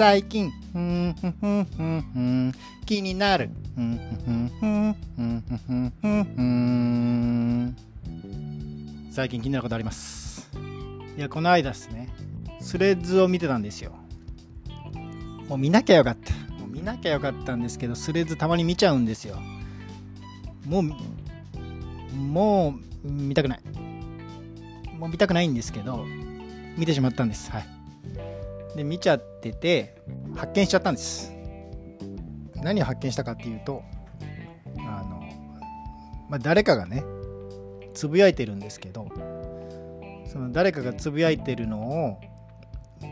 最近、気になる。最近気になることあります。いや、この間ですね、スレッズを見てたんですよ。もう見なきゃよかった。もう見なきゃよかったんですけど、スレッズたまに見ちゃうんですよ。もう、もう見たくない。もう見たくないんですけど、見てしまったんです。はい。で見ちゃってて発見しちゃったんです。何を発見したかっていうとあの、まあ、誰かがねつぶやいてるんですけどその誰かがつぶやいてるのを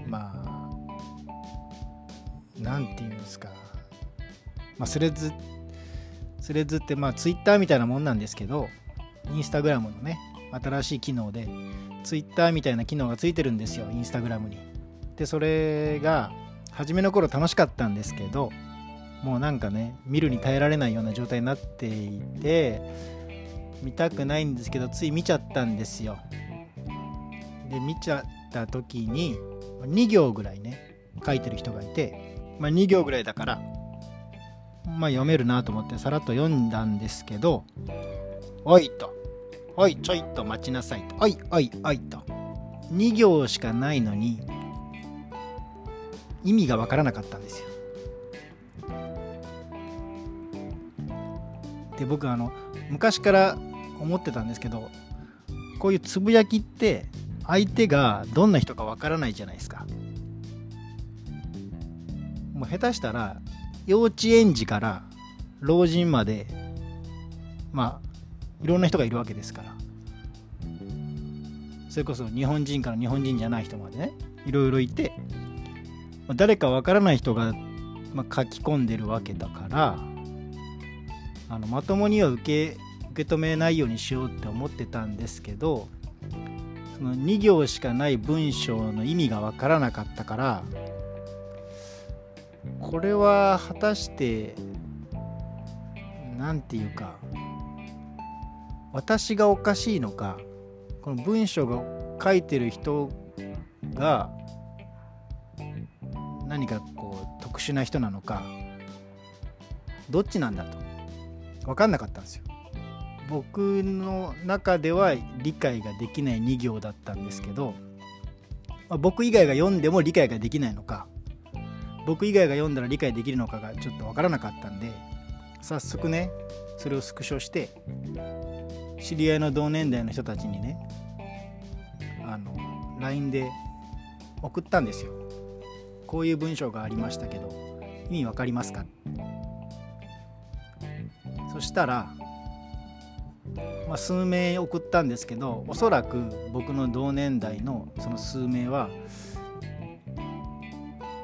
まあなんていうんですか、まあ、スレッズスレッズってまあツイッターみたいなもんなんですけどインスタグラムのね新しい機能でツイッターみたいな機能がついてるんですよインスタグラムに。でそれが初めの頃楽しかったんですけどもうなんかね見るに耐えられないような状態になっていて見たくないんですけどつい見ちゃったんですよ。で見ちゃった時に2行ぐらいね書いてる人がいて、まあ、2行ぐらいだからまあ読めるなと思ってさらっと読んだんですけど「おい」と「おいちょいと待ちなさい」と「おいおいおい」と2行しかないのに意味がわからなかったんですよ。で僕あの昔から思ってたんですけどこういうつぶやきって相手がどんな人かわからないじゃないですか。もう下手したら幼稚園児から老人までまあいろんな人がいるわけですからそれこそ日本人から日本人じゃない人までねいろいろいて誰かわからない人が、まあ、書き込んでるわけだからあのまともには受け受け止めないようにしようって思ってたんですけどその2行しかない文章の意味がわからなかったからこれは果たして何て言うか私がおかしいのかこの文章が書いてる人が何かこう特殊な人なのかどっちなんだと。分かんなかったんですよ。僕の中では理解ができない2行だったんですけど、ま、僕以外が読んでも理解ができないのか僕以外が読んだら理解できるのかがちょっと分からなかったんで早速ねそれをスクショして知り合いの同年代の人たちにねあの LINE で送ったんですよ。こういう文章がありましたけど意味わかりますか？そしたら、まあ、数名送ったんですけどおそらく僕の同年代のその数名は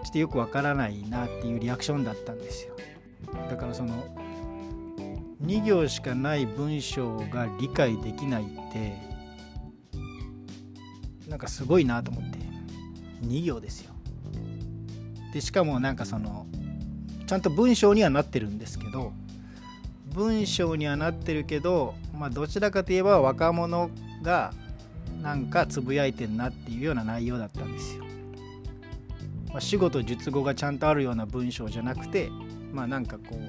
ちょっとよくわからないなっていうリアクションだったんですよ。だからその2行しかない文章が理解できないってなんかすごいなと思って。2行ですよ。でしかもなんかそのちゃんと文章にはなってるんですけど文章にはなってるけど、まあ、どちらかといえば若者がなんかつぶやいてんなっていうような内容だったんですよ。まあ、主語と述語がちゃんとあるような文章じゃなくてまあなんかこう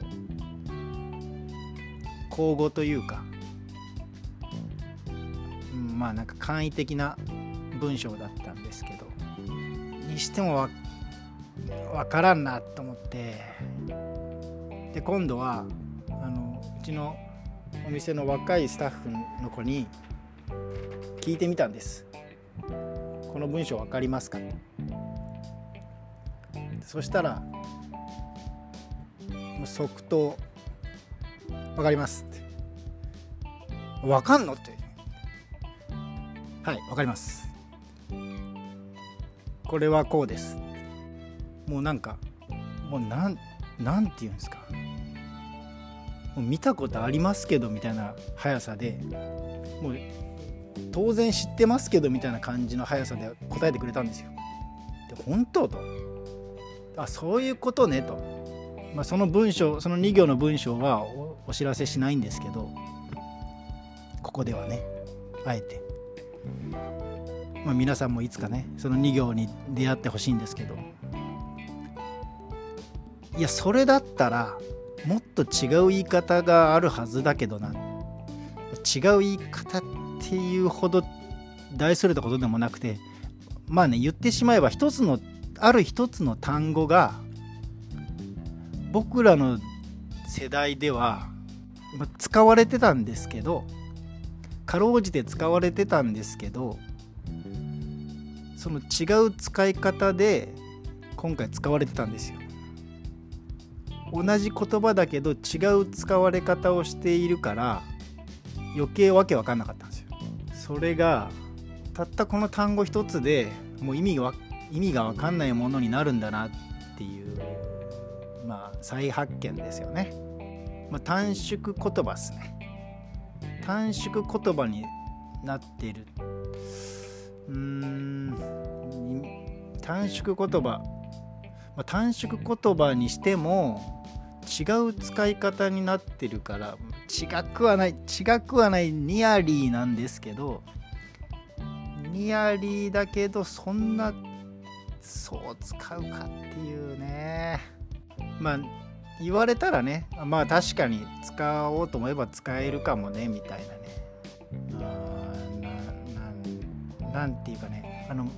口語というか、うん、まあなんか簡易的な文章だったんですけどにしても分からんなと思って。で今度はあのうちのお店の若いスタッフの子に聞いてみたんです。この文章分かりますか？そしたら即答分かりますって。分かんのって。はい分かります。これはこうです。もうなんかもうなんなんて言うんですか。もう見たことありますけどみたいな速さでもう当然知ってますけどみたいな感じの速さで答えてくれたんですよ。で本当と。あそういうことねと、まあ、その文章その2行の文章はお知らせしないんですけどここではねあえて、まあ、皆さんもいつかねその2行に出会ってほしいんですけど。いやそれだったらもっと違う言い方があるはずだけどな違う言い方っていうほど大それたことでもなくてまあね言ってしまえば一つのある一つの単語が僕らの世代では使われてたんですけどかろうじて使われてたんですけどその違う使い方で今回使われてたんですよ。同じ言葉だけど違う使われ方をしているから余計わけわかんなかったんですよ。それがたったこの単語一つでもう意味が意味がわかんないものになるんだなっていうまあ再発見ですよね。まあ、短縮言葉ですね。短縮言葉になってる。うーん短縮言葉、まあ、短縮言葉にしても違う使い方になってるから違くはない違くはないニアリーなんですけどニアリーだけどそんなそう使うかっていうね。まあ言われたらねまあ確かに使おうと思えば使えるかもねみたいなね。あななんていうかねあの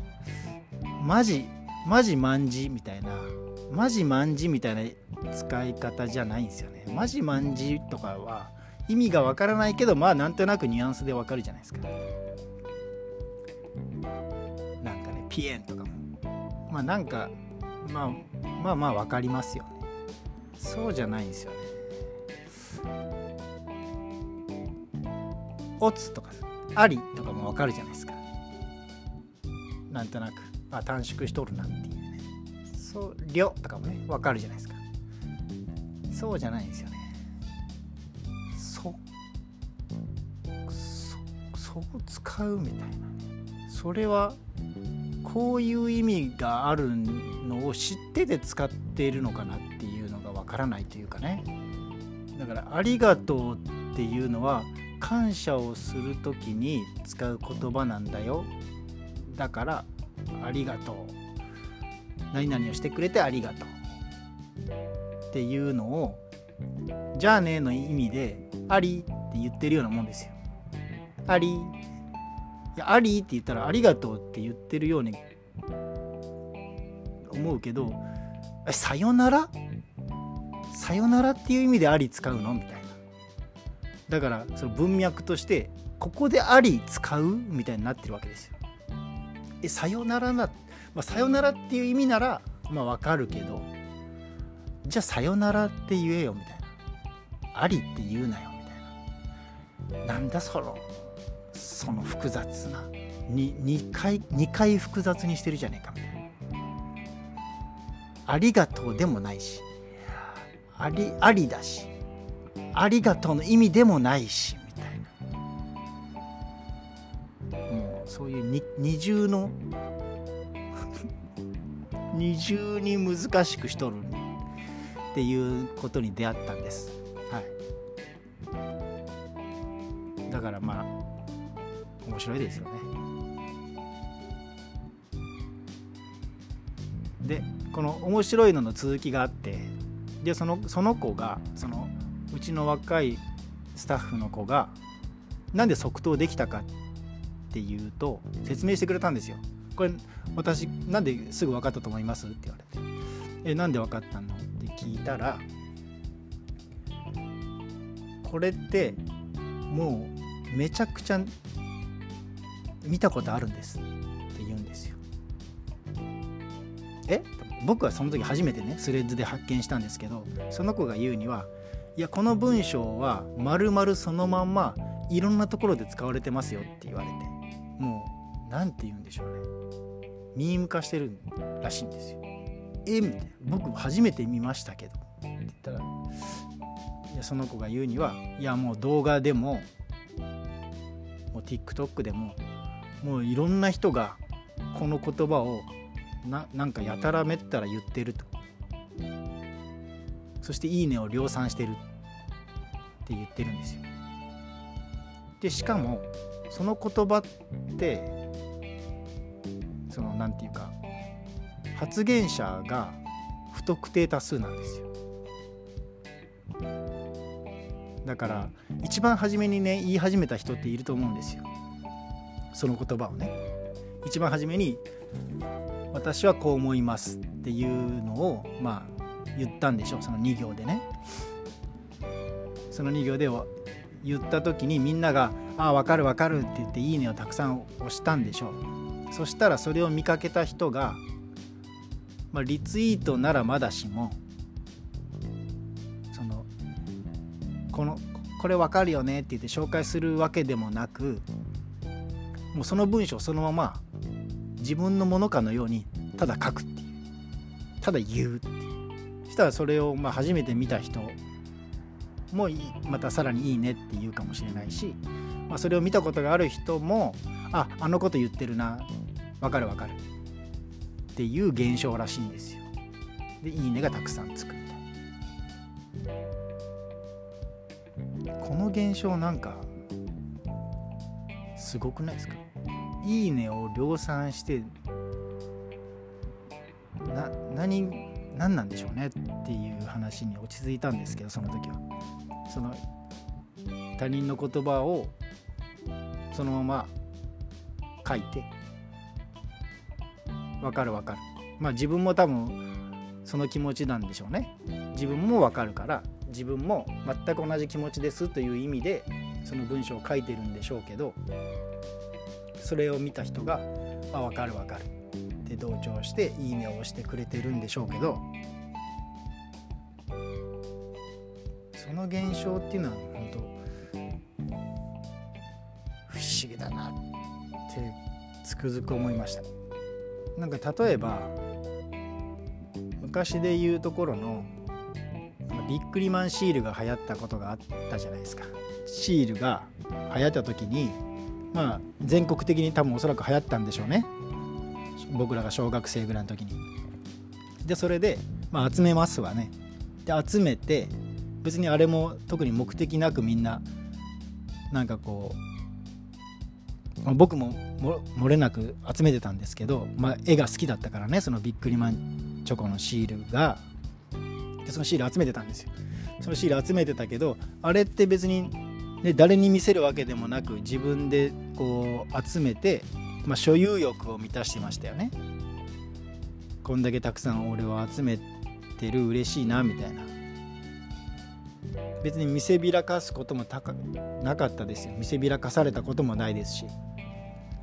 マジマジ万字みたいなマジ万字みたいな使い方じゃないんですよね。マジ万字とかは意味がわからないけどまあなんとなくニュアンスでわかるじゃないですか。なんかねピエンとかも。まあなんかまあまあまあ分かりますよね。そうじゃないんですよね。オツとかありとかも分かるじゃないですか。なんとなく。あ短縮しとるなっていう。ねそう「りょ」とかもね分かるじゃないですか。そうじゃないんですよね。そそそう使うみたいな。それはこういう意味があるのを知ってて使っているのかなっていうのがわからないというかね。だから「ありがとう」っていうのは感謝をする時に使う言葉なんだよ。だから「ありがとう」何々をしてくれてありがとう。っていうのをじゃあねの意味でありって言ってるようなもんですよ。あり。いやありって言ったらありがとうって言ってるように思うけどさよなら？さよならっていう意味であり使うの？みたいな。だからその文脈としてここであり使う？みたいになってるわけですよ。えさよならな、まあ、さよならっていう意味ならまあわかるけどじゃあさよならって言えよみたいな。ありって言うなよみたいな。なんだそのその複雑な。2, 2回2回複雑にしてるじゃねえかみたいな。ありがとうでもないしありありだしありがとうの意味でもないしみそういう二重の 二重に難しくしとるっていうことに出会ったんです。はい。だからまあ面白いですよね。でこの面白いのの続きがあってでそのその子がそのうちの若いスタッフの子がなんで即答できたかっていうと説明してくれたんですよ。これ私なんですぐ分かったと思います？って言われて「えなんで分かったの?」って聞いたらこれってもうめちゃくちゃ見たことあるんですって言うんですよ。え？僕はその時初めてねスレッズで発見したんですけどその子が言うにはいやこの文章は丸々そのまんまいろんなところで使われてますよって言われてもう何て言うんでしょうね。ミーム化してるらしいんですよ。えみたいな。僕初めて見ましたけど。って言ったらいやその子が言うにはいやもう動画でももう TikTok でももういろんな人がこの言葉をななんかやたらめったら言ってると。そして「いいね」を量産してるって言ってるんですよ。でしかもその言葉ってその何て言うか発言者が不特定多数なんですよ。だから一番初めにね言い始めた人っていると思うんですよ。その言葉をね。一番初めに「私はこう思います」っていうのをまあ言ったんでしょう。その2行でね。その2行で言った時にみんなが「ああ分かる分かる」って言って「いいね」をたくさん押したんでしょう。そしたらそれを見かけた人が、まあ、リツイートならまだしもそのこのこれ分かるよねって言って紹介するわけでもなくもうその文章そのまま自分のものかのようにただ書くっていうただ言うっていう。そしたらそれをまあ初めて見た人もまたさらにいいねって言うかもしれないし、まあ、それを見たことがある人もああのこと言ってるなわかるわかるっていう現象らしいんですよ。で「いいね」がたくさんつくみたい。この現象なんかすごくないですか？いいねを量産してな何何なんでしょうねっていう話に落ち着いたんですけどその時はその他人の言葉をそのまま書いてわかるわかる。まあ自分も多分その気持ちなんでしょうね。自分もわかるから自分も全く同じ気持ちですという意味でその文章を書いてるんでしょうけどそれを見た人が「あ分かる分かる」って同調して「いいね」を押してくれてるんでしょうけど現象っていうのは本当不思議だなってつくづく思いました。なんか例えば昔で言うところのビックリマンシールが流行ったことがあったじゃないですか。シールが流行った時にまあ全国的に多分おそらく流行ったんでしょうね。僕らが小学生ぐらいの時に。でそれで、まあ、集めますわね。で集めて別にあれも特に目的なくみんななんかこう、ま、僕も漏れなく集めてたんですけど、まあ、絵が好きだったからねそのビックリマンチョコのシールが。でそのシール集めてたんですよ。そのシール集めてたけどあれって別に、ね、誰に見せるわけでもなく自分でこう集めて、まあ、所有欲を満たしてましたよね。こんだけたくさん俺を集めてる嬉しいなみたいな。別に見せびらかすこともなかったですよ。見せびらかされたこともないですし。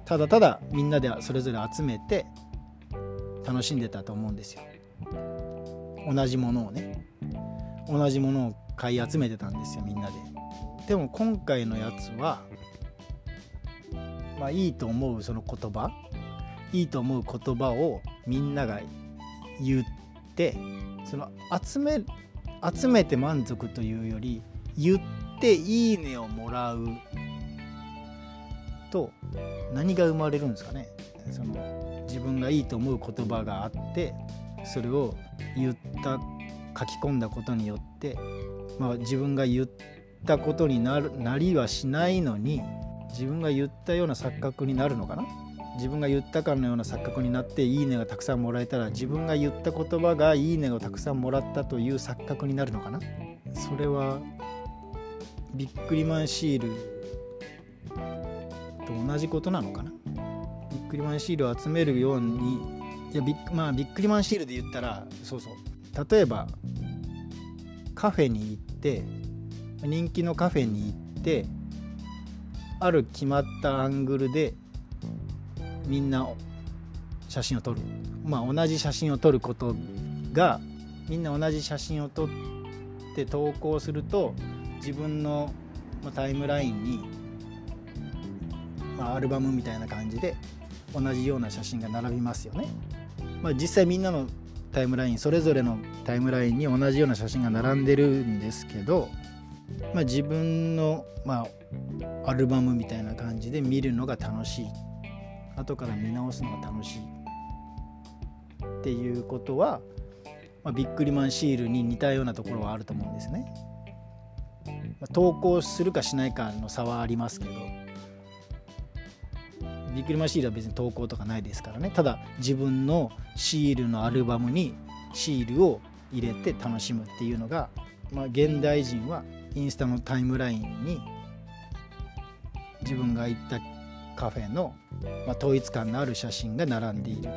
ただただみんなでそれぞれ集めて楽しんでたと思うんですよ。同じものをね。同じものを買い集めてたんですよみんなで。でも今回のやつはまあいいと思うその言葉。いいと思う言葉をみんなが言ってその集め集めて満足というより言っていいねをもらうと何が生まれるんですかね。その自分がいいと思う言葉があってそれを言った書き込んだことによって、まあ、自分が言ったことになるなりはしないのに自分が言ったような錯覚になるのかな。自分が言ったかのような錯覚になっていいねがたくさんもらえたら自分が言った言葉がいいねをたくさんもらったという錯覚になるのかな？それはビックリマンシールと同じことなのかな？ビックリマンシールを集めるようにいやビッ,、まあ、ビックリマンシールで言ったらそうそう。例えばカフェに行って人気のカフェに行ってある決まったアングルでみんな写真を撮るまあ同じ写真を撮ることがみんな同じ写真を撮って投稿すると自分のタイムラインに、まあ、アルバムみたいな感じで同じような写真が並びますよね。まあ、実際みんなのタイムラインそれぞれのタイムラインに同じような写真が並んでるんですけど、まあ、自分の、まあ、アルバムみたいな感じで見るのが楽しい後から見直すのが楽しいっていうことは、まあ、ビックリマンシールに似たようなところはあると思うんですね。まあ、投稿するかしないかの差はありますけどビックリマンシールは別に投稿とかないですからねただ自分のシールのアルバムにシールを入れて楽しむっていうのが、まあ、現代人はインスタのタイムラインに自分が行ったカフェの、まあ、統一感のある写真が並んでいる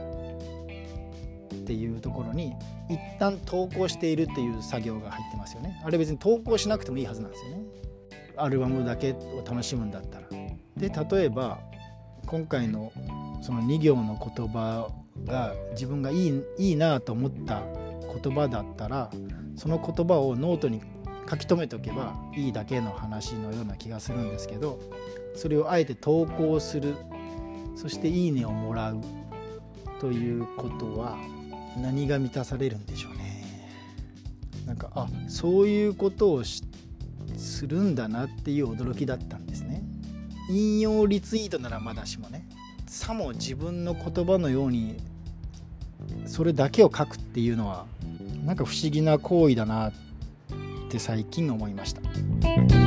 っていうところに一旦投稿しているっていう作業が入ってますよね。あれ別に投稿しなくてもいいはずなんですよね。アルバムだけを楽しむんだったら。で例えば今回のその2行の言葉が自分がいいいいなと思った言葉だったらその言葉をノートに書き留めておけばいいだけの話のような気がするんですけどそれをあえて投稿するそして「いいね」をもらうということは何が満たされるんでしょうね。なんかあそういうことをするんだなっていう驚きだったんですね。引用リツイートならまだしもねさも自分の言葉のようにそれだけを書くっていうのはなんか不思議な行為だなってって最近思いました。